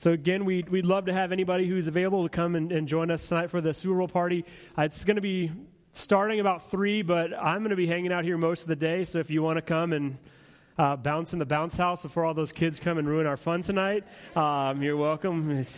So, again, we'd, we'd love to have anybody who's available to come and, and join us tonight for the Super Bowl party. Uh, it's going to be starting about 3, but I'm going to be hanging out here most of the day. So, if you want to come and uh, bounce in the bounce house before all those kids come and ruin our fun tonight, um, you're welcome.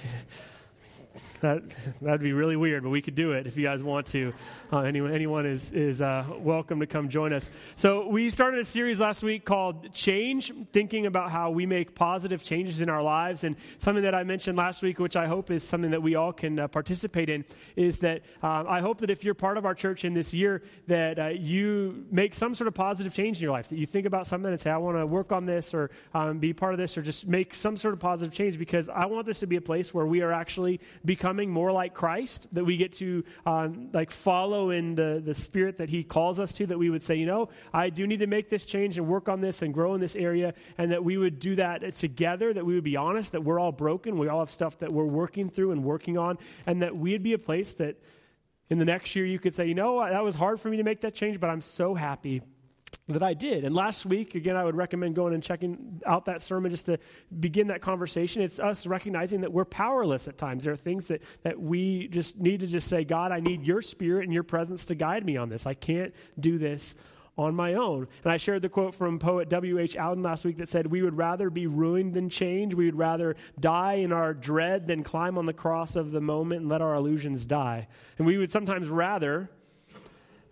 that that'd be really weird, but we could do it if you guys want to. Uh, anyone anyone is is uh, welcome to come join us. So we started a series last week called Change, thinking about how we make positive changes in our lives, and something that I mentioned last week, which I hope is something that we all can uh, participate in, is that uh, I hope that if you're part of our church in this year, that uh, you make some sort of positive change in your life. That you think about something and say, I want to work on this, or um, be part of this, or just make some sort of positive change, because I want this to be a place where we are actually becoming becoming more like Christ, that we get to um, like follow in the, the spirit that he calls us to, that we would say, you know, I do need to make this change and work on this and grow in this area, and that we would do that together, that we would be honest, that we're all broken, we all have stuff that we're working through and working on, and that we'd be a place that in the next year you could say, you know, that was hard for me to make that change, but I'm so happy that I did. And last week, again, I would recommend going and checking out that sermon just to begin that conversation. It's us recognizing that we're powerless at times. There are things that, that we just need to just say, God, I need your spirit and your presence to guide me on this. I can't do this on my own. And I shared the quote from poet W.H. Auden last week that said, We would rather be ruined than change. We would rather die in our dread than climb on the cross of the moment and let our illusions die. And we would sometimes rather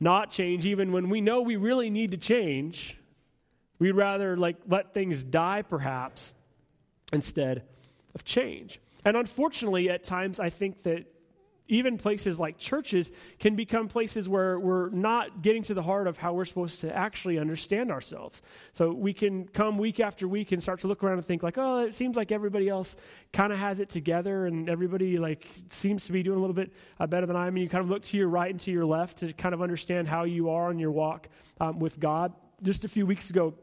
not change even when we know we really need to change. We'd rather like let things die perhaps instead of change. And unfortunately, at times, I think that even places like churches can become places where we're not getting to the heart of how we're supposed to actually understand ourselves. So we can come week after week and start to look around and think like, oh, it seems like everybody else kind of has it together and everybody like seems to be doing a little bit uh, better than I am. And you kind of look to your right and to your left to kind of understand how you are on your walk um, with God. Just a few weeks ago,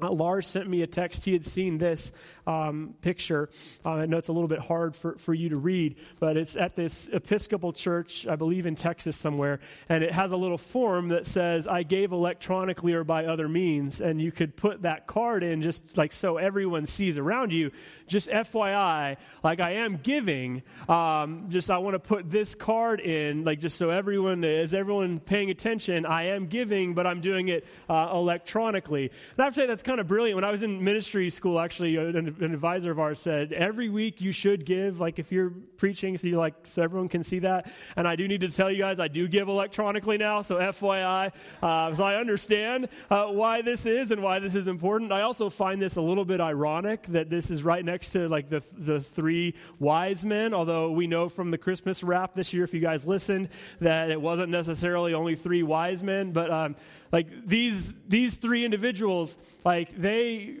uh, Lars sent me a text. He had seen this um, picture. Uh, I know it's a little bit hard for, for you to read, but it's at this Episcopal church, I believe in Texas somewhere, and it has a little form that says, I gave electronically or by other means. And you could put that card in just like so everyone sees around you. Just FYI, like I am giving, um, just I want to put this card in, like just so everyone is, everyone paying attention, I am giving, but I'm doing it uh, electronically. And I have to say that's kind of brilliant. When I was in ministry school, actually, an, an, advisor of ours said, every week you should give, like if you're preaching, so you like, so everyone can see that. And I do need to tell you guys, I do give electronically now, so FYI. Uh, so I understand uh, why this is and why this is important. I also find this a little bit ironic that this is right next to like the, the three wise men, although we know from the Christmas rap this year, if you guys listened, that it wasn't necessarily only three wise men, but um, like these these three individuals like they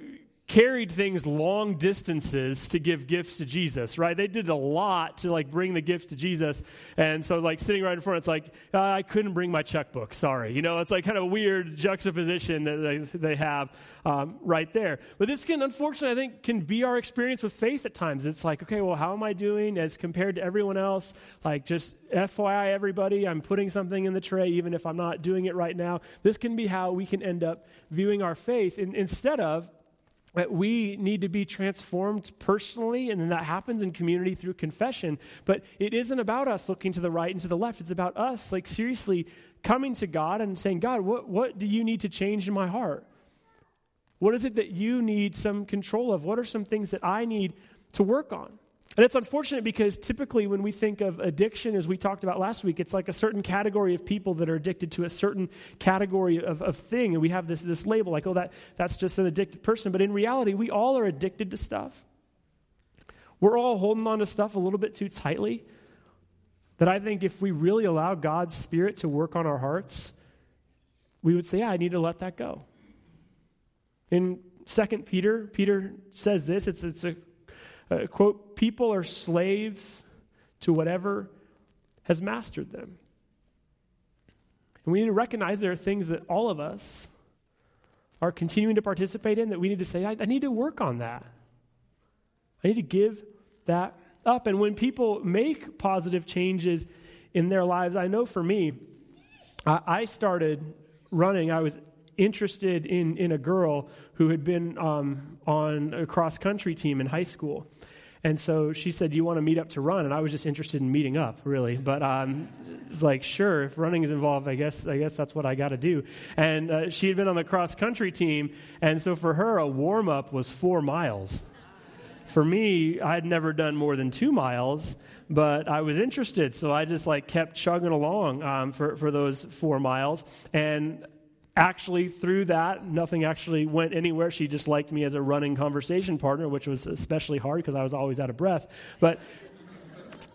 carried things long distances to give gifts to Jesus, right? They did a lot to like bring the gifts to Jesus. And so like sitting right in front, it's like, uh, I couldn't bring my checkbook. Sorry. You know, it's like kind of a weird juxtaposition that they, they have um, right there. But this can, unfortunately, I think can be our experience with faith at times. It's like, okay, well, how am I doing as compared to everyone else? Like just FYI, everybody, I'm putting something in the tray, even if I'm not doing it right now. This can be how we can end up viewing our faith in, instead of we need to be transformed personally, and then that happens in community through confession. But it isn't about us looking to the right and to the left. It's about us, like, seriously coming to God and saying, God, what, what do you need to change in my heart? What is it that you need some control of? What are some things that I need to work on? And it's unfortunate because typically when we think of addiction, as we talked about last week, it's like a certain category of people that are addicted to a certain category of, of thing. And we have this, this label like, oh, that, that's just an addicted person. But in reality, we all are addicted to stuff. We're all holding on to stuff a little bit too tightly. That I think if we really allow God's Spirit to work on our hearts, we would say, yeah, I need to let that go. In Second Peter, Peter says this. It's, it's a uh, quote, people are slaves to whatever has mastered them. And we need to recognize there are things that all of us are continuing to participate in that we need to say, I, I need to work on that. I need to give that up. And when people make positive changes in their lives, I know for me, I, I started running. I was interested in, in a girl who had been um, on a cross country team in high school. And so she said, "You want to meet up to run?" And I was just interested in meeting up, really. But um, it's like, sure, if running is involved, I guess I guess that's what I got to do. And uh, she had been on the cross country team, and so for her, a warm up was four miles. For me, I had never done more than two miles, but I was interested, so I just like kept chugging along um, for for those four miles, and actually through that nothing actually went anywhere she just liked me as a running conversation partner which was especially hard because i was always out of breath but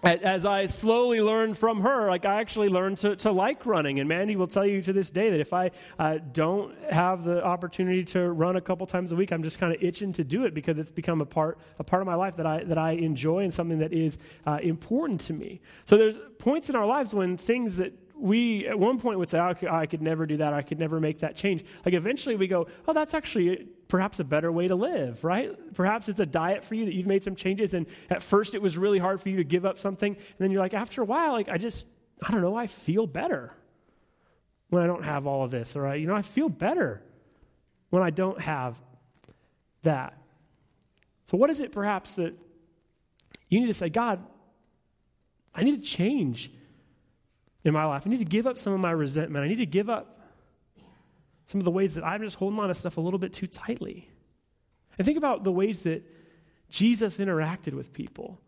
as I slowly learned from her, like I actually learned to, to like running. And Mandy will tell you to this day that if I uh, don't have the opportunity to run a couple times a week, I'm just kind of itching to do it because it's become a part, a part of my life that I, that I enjoy and something that is uh, important to me. So there's points in our lives when things that we at one point would say, oh, I could never do that. I could never make that change. Like eventually we go, oh, that's actually perhaps a better way to live, right? Perhaps it's a diet for you that you've made some changes. And at first it was really hard for you to give up something. And then you're like, after a while, like I just, I don't know, I feel better when I don't have all of this. Or, I, you know, I feel better when I don't have that. So, what is it perhaps that you need to say, God, I need to change in my life. I need to give up some of my resentment. I need to give up some of the ways that I'm just holding on to stuff a little bit too tightly. And think about the ways that Jesus interacted with people.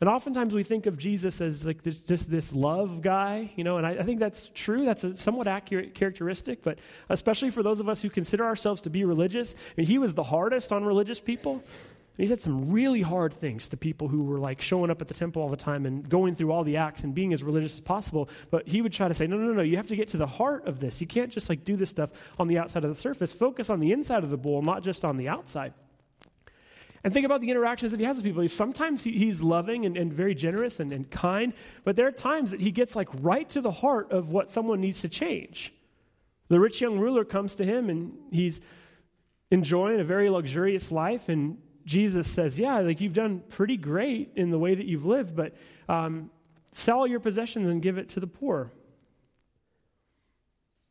And oftentimes we think of Jesus as like this, just this love guy, you know, and I, I think that's true. That's a somewhat accurate characteristic, but especially for those of us who consider ourselves to be religious, I mean, he was the hardest on religious people. And he said some really hard things to people who were like showing up at the temple all the time and going through all the acts and being as religious as possible. But he would try to say, no, no, no, you have to get to the heart of this. You can't just like do this stuff on the outside of the surface. Focus on the inside of the bowl, not just on the outside. And think about the interactions that he has with people. Sometimes he, he's loving and, and very generous and, and kind, but there are times that he gets like right to the heart of what someone needs to change. The rich young ruler comes to him and he's enjoying a very luxurious life and Jesus says, Yeah, like you've done pretty great in the way that you've lived, but um, sell your possessions and give it to the poor.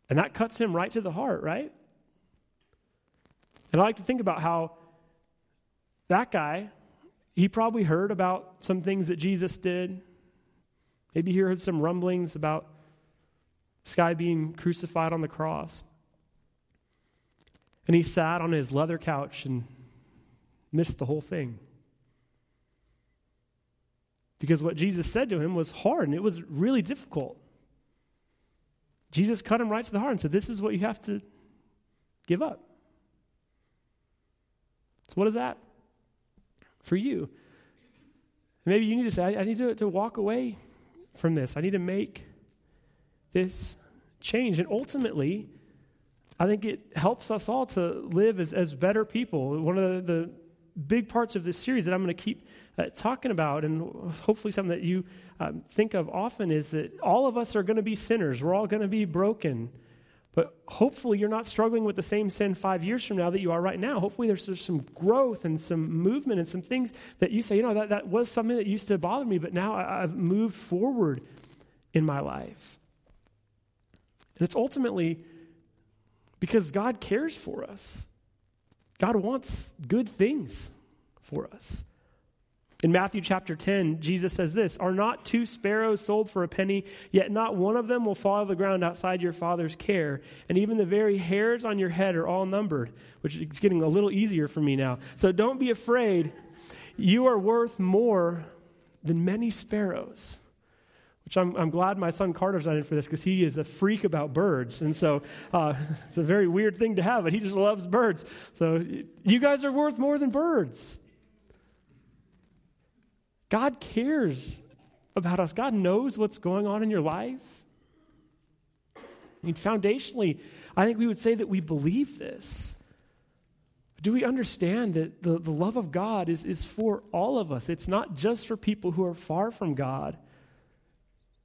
And that cuts him right to the heart, right? And I like to think about how that guy, he probably heard about some things that Jesus did. Maybe he heard some rumblings about this guy being crucified on the cross. And he sat on his leather couch and missed the whole thing. Because what Jesus said to him was hard and it was really difficult. Jesus cut him right to the heart and said, This is what you have to give up. So, what is that for you? Maybe you need to say, I, need to, to walk away from this. I need to make this change. And ultimately, I think it helps us all to live as, as better people. One of the, the big parts of this series that I'm going to keep uh, talking about, and hopefully something that you um, think of often, is that all of us are going to be sinners. We're all going to be broken. But hopefully, you're not struggling with the same sin five years from now that you are right now. Hopefully, there's, there's some growth and some movement and some things that you say, you know, that, that was something that used to bother me, but now I, I've moved forward in my life. And it's ultimately because God cares for us. God wants good things for us. In Matthew chapter 10, Jesus says this Are not two sparrows sold for a penny, yet not one of them will fall to the ground outside your Father's care? And even the very hairs on your head are all numbered, which is getting a little easier for me now. So don't be afraid. You are worth more than many sparrows which I'm, I'm glad my son Carter's not in for this because he is a freak about birds. And so uh, it's a very weird thing to have, but he just loves birds. So you guys are worth more than birds. God cares about us, God knows what's going on in your life. I mean, foundationally, I think we would say that we believe this. Do we understand that the, the love of God is, is for all of us? It's not just for people who are far from God.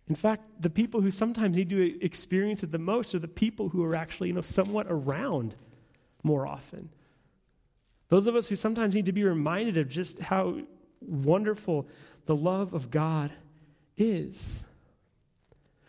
In fact, the people who sometimes need to experience it the most are the people who are actually, you know, somewhat around more often. Those of us who sometimes need to be reminded of just how wonderful the love of God is.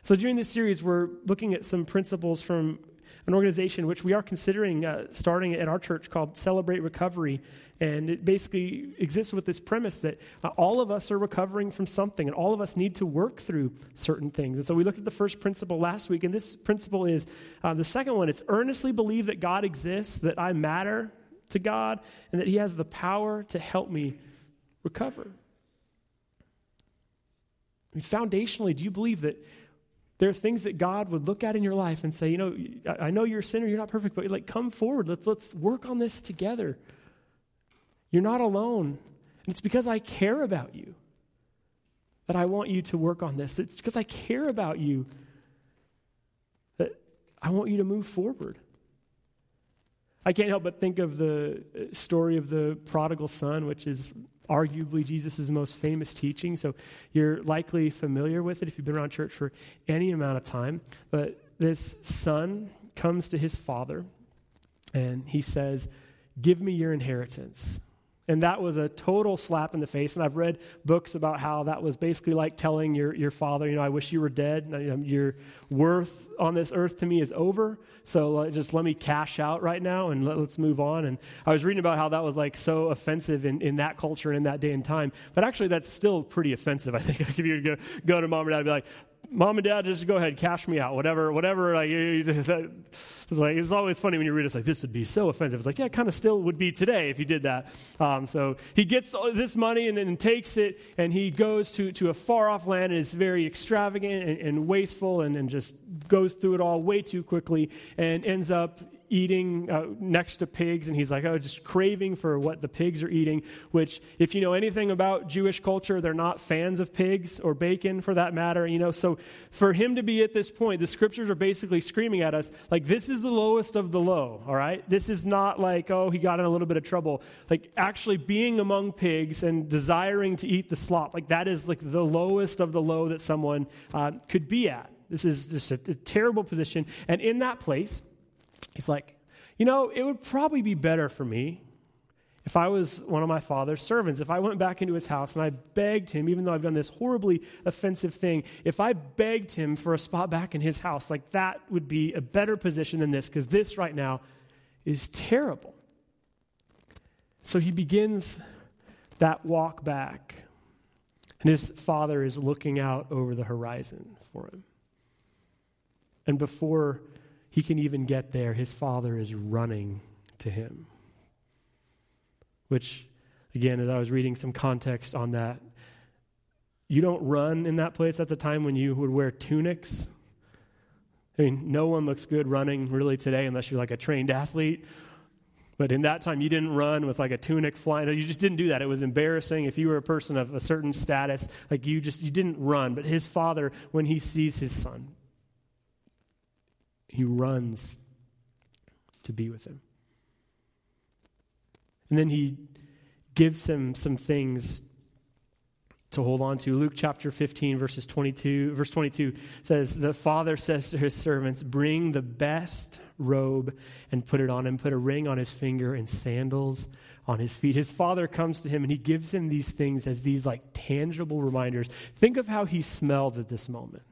So, during this series, we're looking at some principles from an organization which we are considering uh, starting at our church called Celebrate Recovery. And it basically exists with this premise that uh, all of us are recovering from something, and all of us need to work through certain things. And so we looked at the first principle last week, and this principle is uh, the second one it's earnestly believe that God exists, that I matter to God, and that He has the power to help me recover. I mean, foundationally, do you believe that there are things that God would look at in your life and say, you know, I know you're a sinner, you're not perfect, but like come forward. Let's let's work on this together. You're not alone. And it's because I care about you that I want you to work on this. It's because I care about you that I want you to move forward. I can't help but think of the uh, story of the prodigal son, which is arguably Jesus' most famous teaching. So you're likely familiar with it if you've been around church for any amount of time. But this son comes to his father and he says, Give me your inheritance. And that was a total slap in the face. And I've read books about how that was basically like telling your, your father, you know, I wish you were dead. Your worth on this earth to me is over. So uh, just let me cash out right now and let, us move on. And I was reading about how that was like so offensive in, in that culture and in that day and time. But actually, that's still pretty offensive, I think. If you go, go to mom or dad and be like, mom and dad, just go ahead, cash me out, whatever, whatever. Like, it's like it's always funny when you read it. It's like this would be so offensive. It's like yeah, it kind of still would be today if you did that. Um, so he gets this money and then takes it, and he goes to to a far off land, and it's very extravagant and, and wasteful, and, and just goes through it all way too quickly, and ends up eating uh, next to pigs, and he's like, oh, just craving for what the pigs are eating, which, if you know anything about Jewish culture, they're not fans of pigs or bacon for that matter, you know. So for him to be at this point, the scriptures are basically screaming at us, like, this is the lowest of the low, all right? This is not like, oh, he got in a little bit of trouble. Like, actually being among pigs and desiring to eat the slop, like, that is like the lowest of the low that someone uh, could be at. This is just a, a terrible position. And in that place, He's like, you know, it would probably be better for me if I was one of my father's servants, if I went back into his house and I begged him, even though I've done this horribly offensive thing, if I begged him for a spot back in his house, like that would be a better position than this, because this right now is terrible. So he begins that walk back, and his father is looking out over the horizon for him. And before he can even get there, his father is running to him. Which, again, as I was reading some context on that, you don't run in that place. That's a time when you would wear tunics. I mean, no one looks good running really today unless you're like a trained athlete. But in that time, you didn't run with like a tunic flying. You just didn't do that. It was embarrassing. If you were a person of a certain status, like you just you didn't run. But his father, when he sees his son, he runs to be with him. And then he gives him some things to hold on to. Luke chapter 15, verses 22, verse 22 says, The father says to his servants, Bring the best robe and put it on him, put a ring on his finger and sandals on his feet. His father comes to him and he gives him these things as these like tangible reminders. Think of how he smelled at this moment.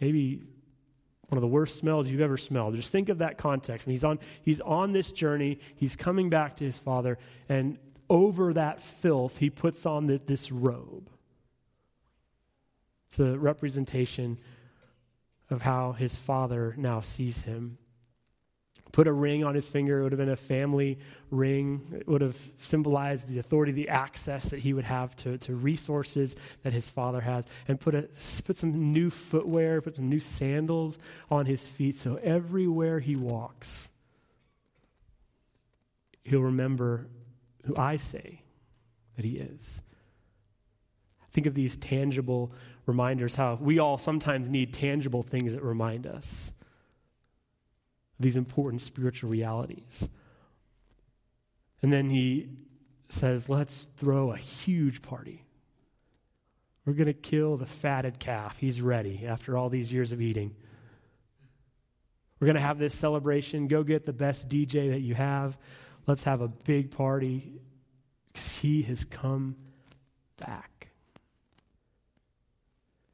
Maybe one of the worst smells you've ever smelled. Just think of that context. And he's on, he's on this journey, he's coming back to his father, and over that filth, he puts on the, this robe. It's a representation of how his father now sees him put a ring on his finger. It would have been a family ring. It would have symbolized the authority, the access that he would have to, to resources that his father has. And put, a, put some new footwear, put some new sandals on his feet so everywhere he walks, he'll remember who I say that he is. Think of these tangible reminders, how we all sometimes need tangible things that remind us these important spiritual realities. And then he says, Let's throw a huge party. We're going to kill the fatted calf. He's ready after all these years of eating. We're going to have this celebration. Go get the best DJ that you have. Let's have a big party because he has come back.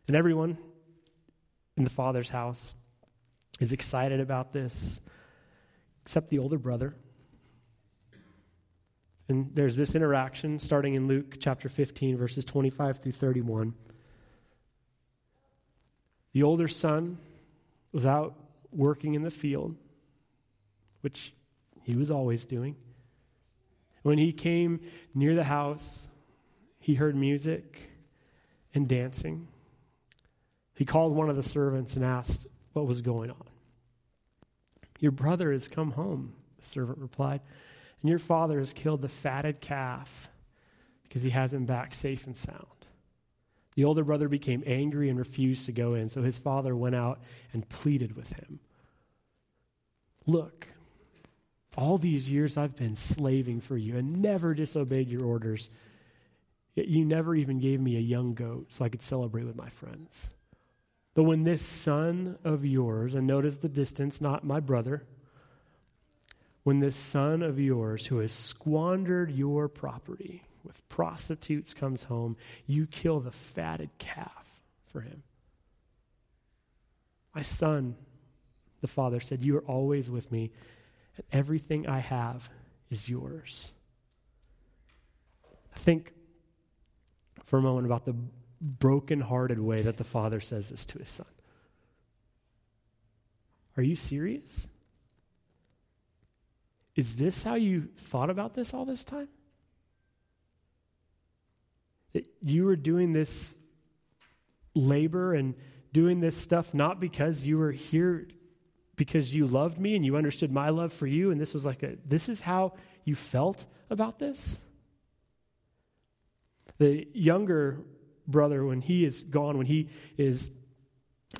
And everyone in the Father's house is excited about this, except the older brother. And there's this interaction starting in Luke chapter 15, verses 25 through 31. The older son was out working in the field, which he was always doing. When he came near the house, he heard music and dancing. He called one of the servants and asked what was going on. Your brother has come home, the servant replied, and your father has killed the fatted calf because he has him back safe and sound. The older brother became angry and refused to go in, so his father went out and pleaded with him. Look, all these years I've been slaving for you and never disobeyed your orders. Yet you never even gave me a young goat so I could celebrate with my friends. But when this son of yours, and notice the distance, not my brother, when this son of yours who has squandered your property with prostitutes comes home, you kill the fatted calf for him. My son, the father said, You are always with me and everything I have is yours. Think for a moment about the broken-hearted way that the father says this to his son. Are you serious? Is this how you thought about this all this time? That you were doing this labor and doing this stuff not because you were here because you loved me and you understood my love for you, and this was like a, this is how you felt about this? The younger brother, when he is gone, when he is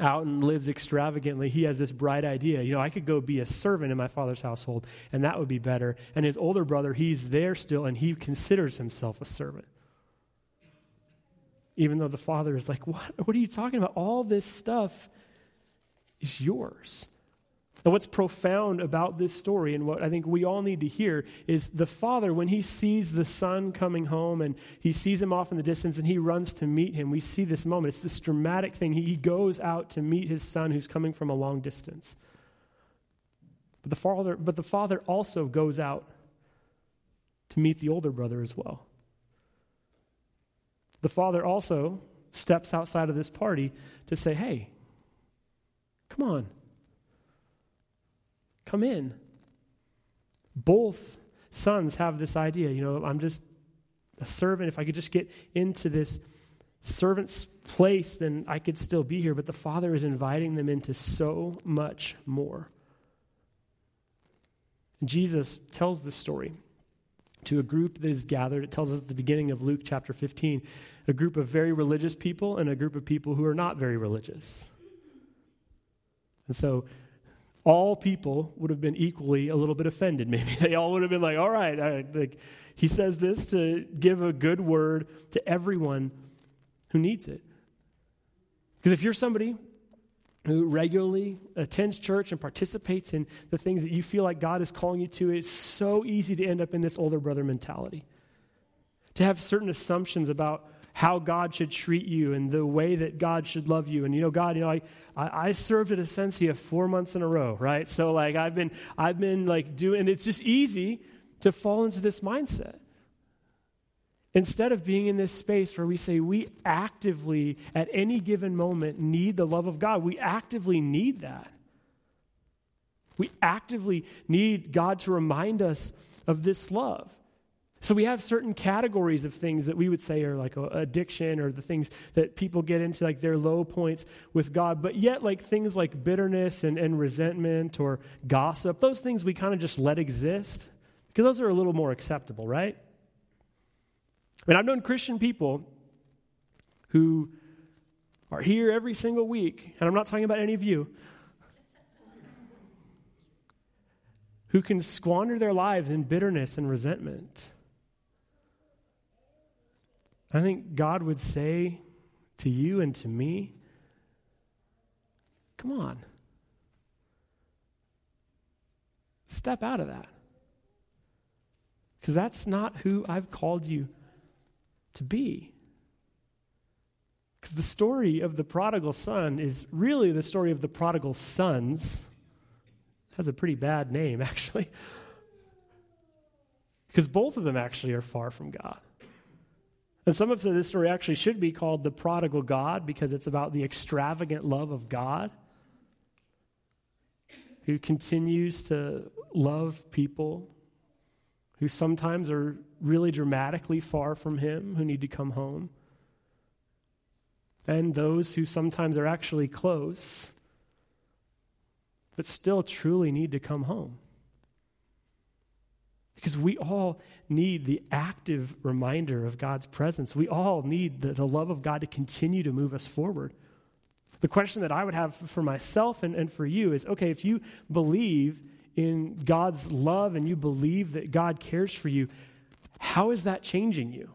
out and lives extravagantly, he has this bright idea. You know, I could go be a servant in my father's household, and that would be better. And his older brother, he's there still, and he considers himself a servant. Even though the father is like, What, what are you talking about? All this stuff is yours. And what's profound about this story, and what I think we all need to hear, is the father, when he sees the son coming home and he sees him off in the distance and he runs to meet him, we see this moment. It's this dramatic thing. He goes out to meet his son who's coming from a long distance. But the father, but the father also goes out to meet the older brother as well. The father also steps outside of this party to say, hey, come on Come in. Both sons have this idea, you know, I'm just a servant. If I could just get into this servant's place, then I could still be here. But the Father is inviting them into so much more. Jesus tells this story to a group that is gathered. It tells us at the beginning of Luke chapter 15 a group of very religious people and a group of people who are not very religious. And so all people would have been equally a little bit offended. Maybe they all would have been like, all right, all right. Like, he says this to give a good word to everyone who needs it. Because if you're somebody who regularly attends church and participates in the things that you feel like God is calling you to, it's so easy to end up in this older brother mentality. To have certain assumptions about how God should treat you and the way that God should love you. And you know, God, you know, I, I, I served at Essentia four months in a row, right? So like I've been, I've been like doing, and it's just easy to fall into this mindset. Instead of being in this space where we say we actively, at any given moment, need the love of God, we actively need that. We actively need God to remind us of this love. So we have certain categories of things that we would say are like uh, addiction or the things that people get into, like their low points with God. But yet, like things like bitterness and, and resentment or gossip, those things we kind of just let exist because those are a little more acceptable, right? I mean, I've known Christian people who are here every single week, and I'm not talking about any of you, who can squander their lives in bitterness and resentment. I think God would say to you and to me, come on. Step out of that. Because that's not who I've called you to be. Because the story of the prodigal son is really the story of the prodigal sons has a pretty bad name, actually. Because both of them actually are far from God. And some of this story actually should be called the prodigal God because it's about the extravagant love of God who continues to love people who sometimes are really dramatically far from Him, who need to come home, and those who sometimes are actually close, but still truly need to come home. Because we all need the active reminder of God's presence. We all need the, the love of God to continue to move us forward. The question that I would have for myself and, and for you is okay, if you believe in God's love and you believe that God cares for you, how is that changing you?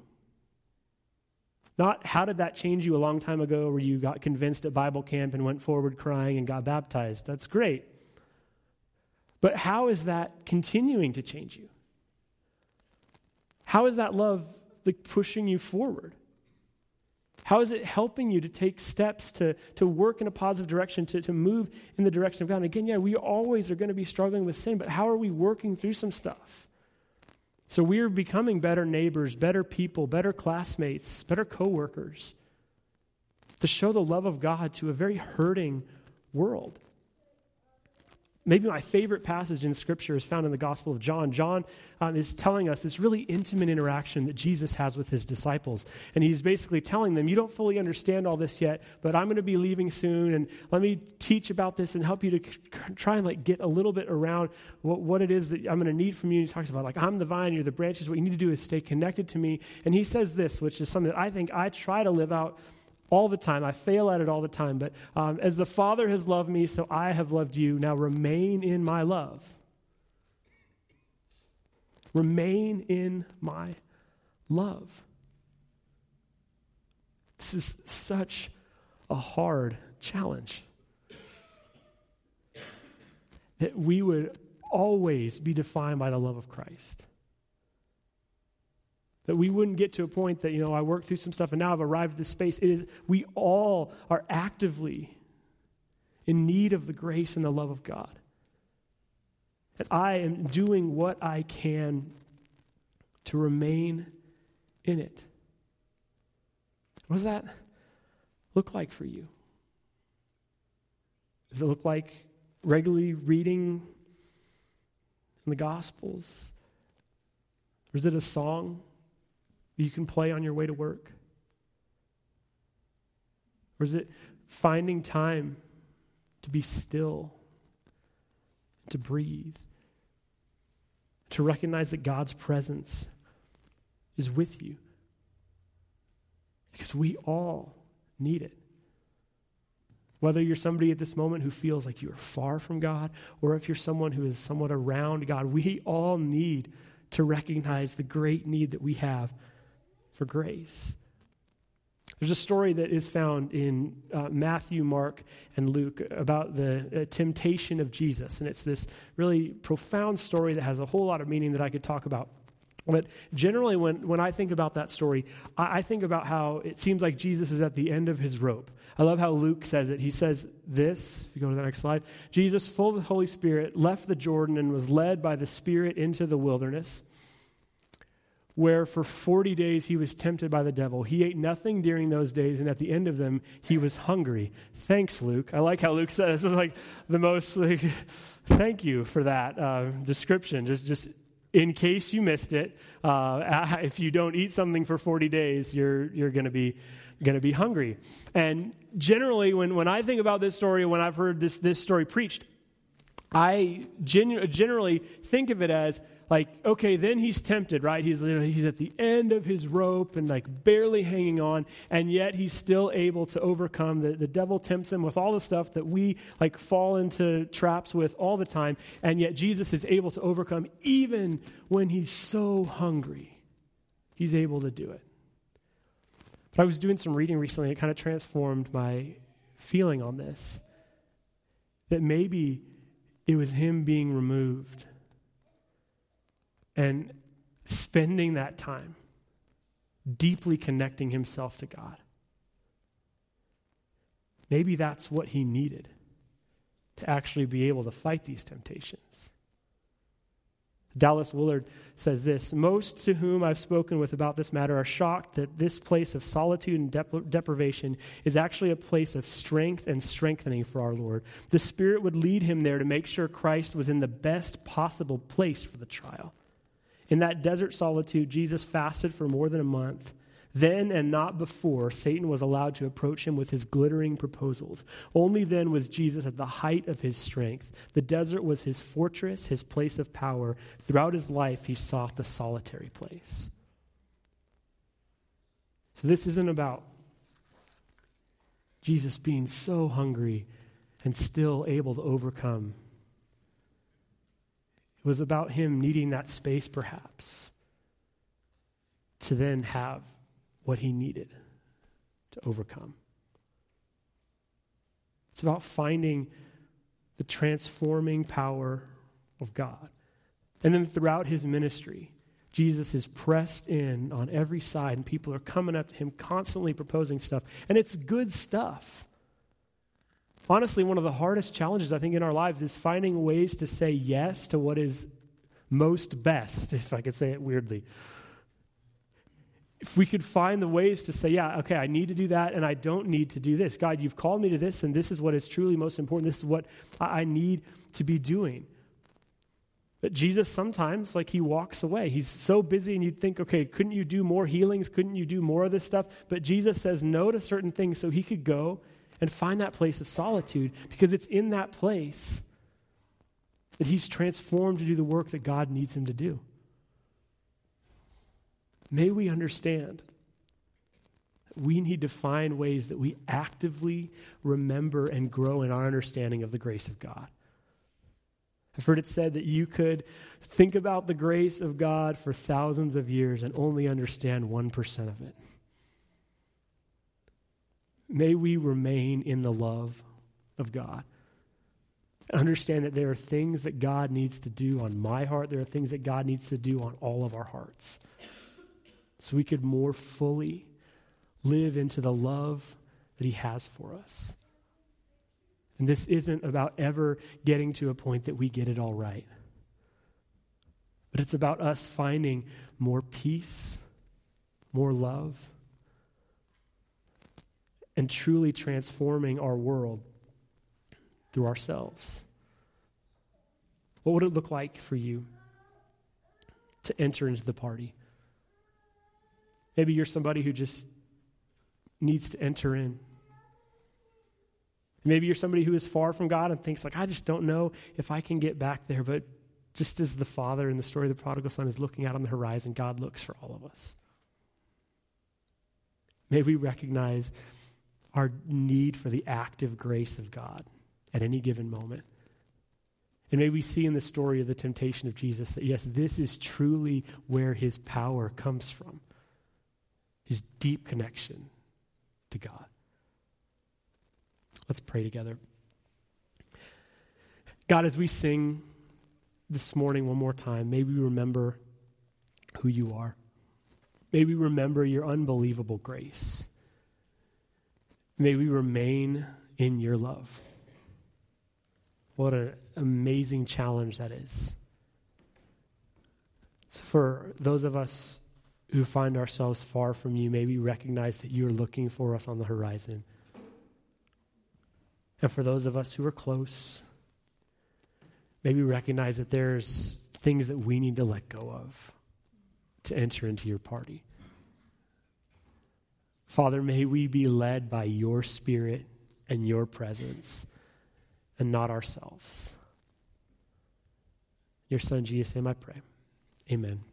Not how did that change you a long time ago where you got convinced at Bible camp and went forward crying and got baptized. That's great. But how is that continuing to change you? How is that love like pushing you forward? How is it helping you to take steps to, to work in a positive direction, to, to move in the direction of God? And again, yeah, we always are going to be struggling with sin, but how are we working through some stuff? So we're becoming better neighbors, better people, better classmates, better coworkers to show the love of God to a very hurting world. Maybe my favorite passage in Scripture is found in the Gospel of John. John um, is telling us this really intimate interaction that Jesus has with his disciples. And he's basically telling them, You don't fully understand all this yet, but I'm going to be leaving soon. And let me teach about this and help you to try and like get a little bit around what, what it is that I'm going to need from you. And he talks about, like, I'm the vine, you're the branches. What you need to do is stay connected to me. And he says this, which is something that I think I try to live out all the time. I fail at it all the time. But um, as the Father has loved me, so I have loved you. Now remain in my love. Remain in my love. This is such a hard challenge. That we would always be defined by the love of Christ. That we wouldn't get to a point that, you know, I worked through some stuff and now I've arrived at this space. It is, we all are actively in need of the grace and the love of God. That I am doing what I can to remain in it. What does that look like for you? Does it look like regularly reading in the Gospels? Or is it a song you can play on your way to work? Or is it finding time to be still, to breathe, to recognize that God's presence is with you? Because we all need it. Whether you're somebody at this moment who feels like you are far from God, or if you're someone who is somewhat around God, we all need to recognize the great need that we have for grace. There's a story that is found in uh, Matthew, Mark, and Luke about the uh, temptation of Jesus. And it's this really profound story that has a whole lot of meaning that I could talk about. But generally, when, when I think about that story, I, I think about how it seems like Jesus is at the end of his rope. I love how Luke says it. He says this, if you go to the next slide Jesus, full of the Holy Spirit, left the Jordan and was led by the Spirit into the wilderness where for 40 days he was tempted by the devil. He ate nothing during those days, and at the end of them, he was hungry. Thanks, Luke. I like how Luke says it's like the most, like, thank you for that uh, description. Just, just in case you missed it, uh, if you don't eat something for 40 days, you're, you're going to be going to be hungry. And generally, when, when I think about this story, when I've heard this, this story preached, I genu- generally think of it as like, okay, then he's tempted, right? He's, he's at the end of his rope and like barely hanging on, and yet he's still able to overcome. The, the devil tempts him with all the stuff that we like fall into traps with all the time, and yet Jesus is able to overcome even when he's so hungry. He's able to do it. But I was doing some reading recently, it kind of transformed my feeling on this. That maybe it was him being removed and spending that time deeply connecting himself to God. Maybe that's what he needed to actually be able to fight these temptations. Dallas Willard says this Most to whom I've spoken with about this matter are shocked that this place of solitude and dep- deprivation is actually a place of strength and strengthening for our Lord. The Spirit would lead him there to make sure Christ was in the best possible place for the trial. In that desert solitude, Jesus fasted for more than a month. Then and not before, Satan was allowed to approach him with his glittering proposals. Only then was Jesus at the height of his strength. The desert was his fortress, his place of power. Throughout his life, he sought the solitary place. So, this isn't about Jesus being so hungry and still able to overcome. It was about him needing that space, perhaps, to then have what he needed to overcome. It's about finding the transforming power of God. And then throughout his ministry, Jesus is pressed in on every side, and people are coming up to him, constantly proposing stuff. And it's good stuff. Honestly, one of the hardest challenges I think in our lives is finding ways to say yes to what is most best, if I could say it weirdly if we could find the ways to say, yeah, okay, I need to do that and I don't need to do this. God, you've called me to this and this is what is truly most important. This is what I need to be doing. But Jesus sometimes, like, he walks away. He's so busy, and you'd think, okay, couldn't you do more healings? Couldn't you do more of this stuff? But Jesus says no to certain things so he could go and find that place of solitude because it's in that place that he's transformed to do the work that God needs him to do. May we understand we need to find ways that we actively remember and grow in our understanding of the grace of God. I've heard it said that you could think about the grace of God for thousands of years and only understand 1% of it. May we remain in the love of God. Understand that there are things that God needs to do on my heart, there are things that God needs to do on all of our hearts so we could more fully live into the love that He has for us. And this isn't about ever getting to a point that we get it all right, but it's about us finding more peace, more love, and truly transforming our world through ourselves. What would it look like for you to enter into the party? Maybe you're somebody who just needs to enter in. Maybe you're somebody who is far from God and thinks, like, I just don't know if I can get back there. But just as the father in the story of the prodigal son is looking out on the horizon, God looks for all of us. May we recognize our need for the active grace of God at any given moment. And may we see in the story of the temptation of Jesus that, yes, this is truly where his power comes from his deep connection to God. Let's pray together. God, as we sing this morning one more time, may we remember who you are. May we remember your unbelievable grace. May we remain in your love. What an amazing challenge that is. So, for those of us who find ourselves far from you, may we recognize that you are looking for us on the horizon. And for those of us who are close, may we recognize that there's things that we need to let go of to enter into your party. Father, may we be led by your spirit and your presence and not ourselves. Your son, Jesus' name I pray. Amen.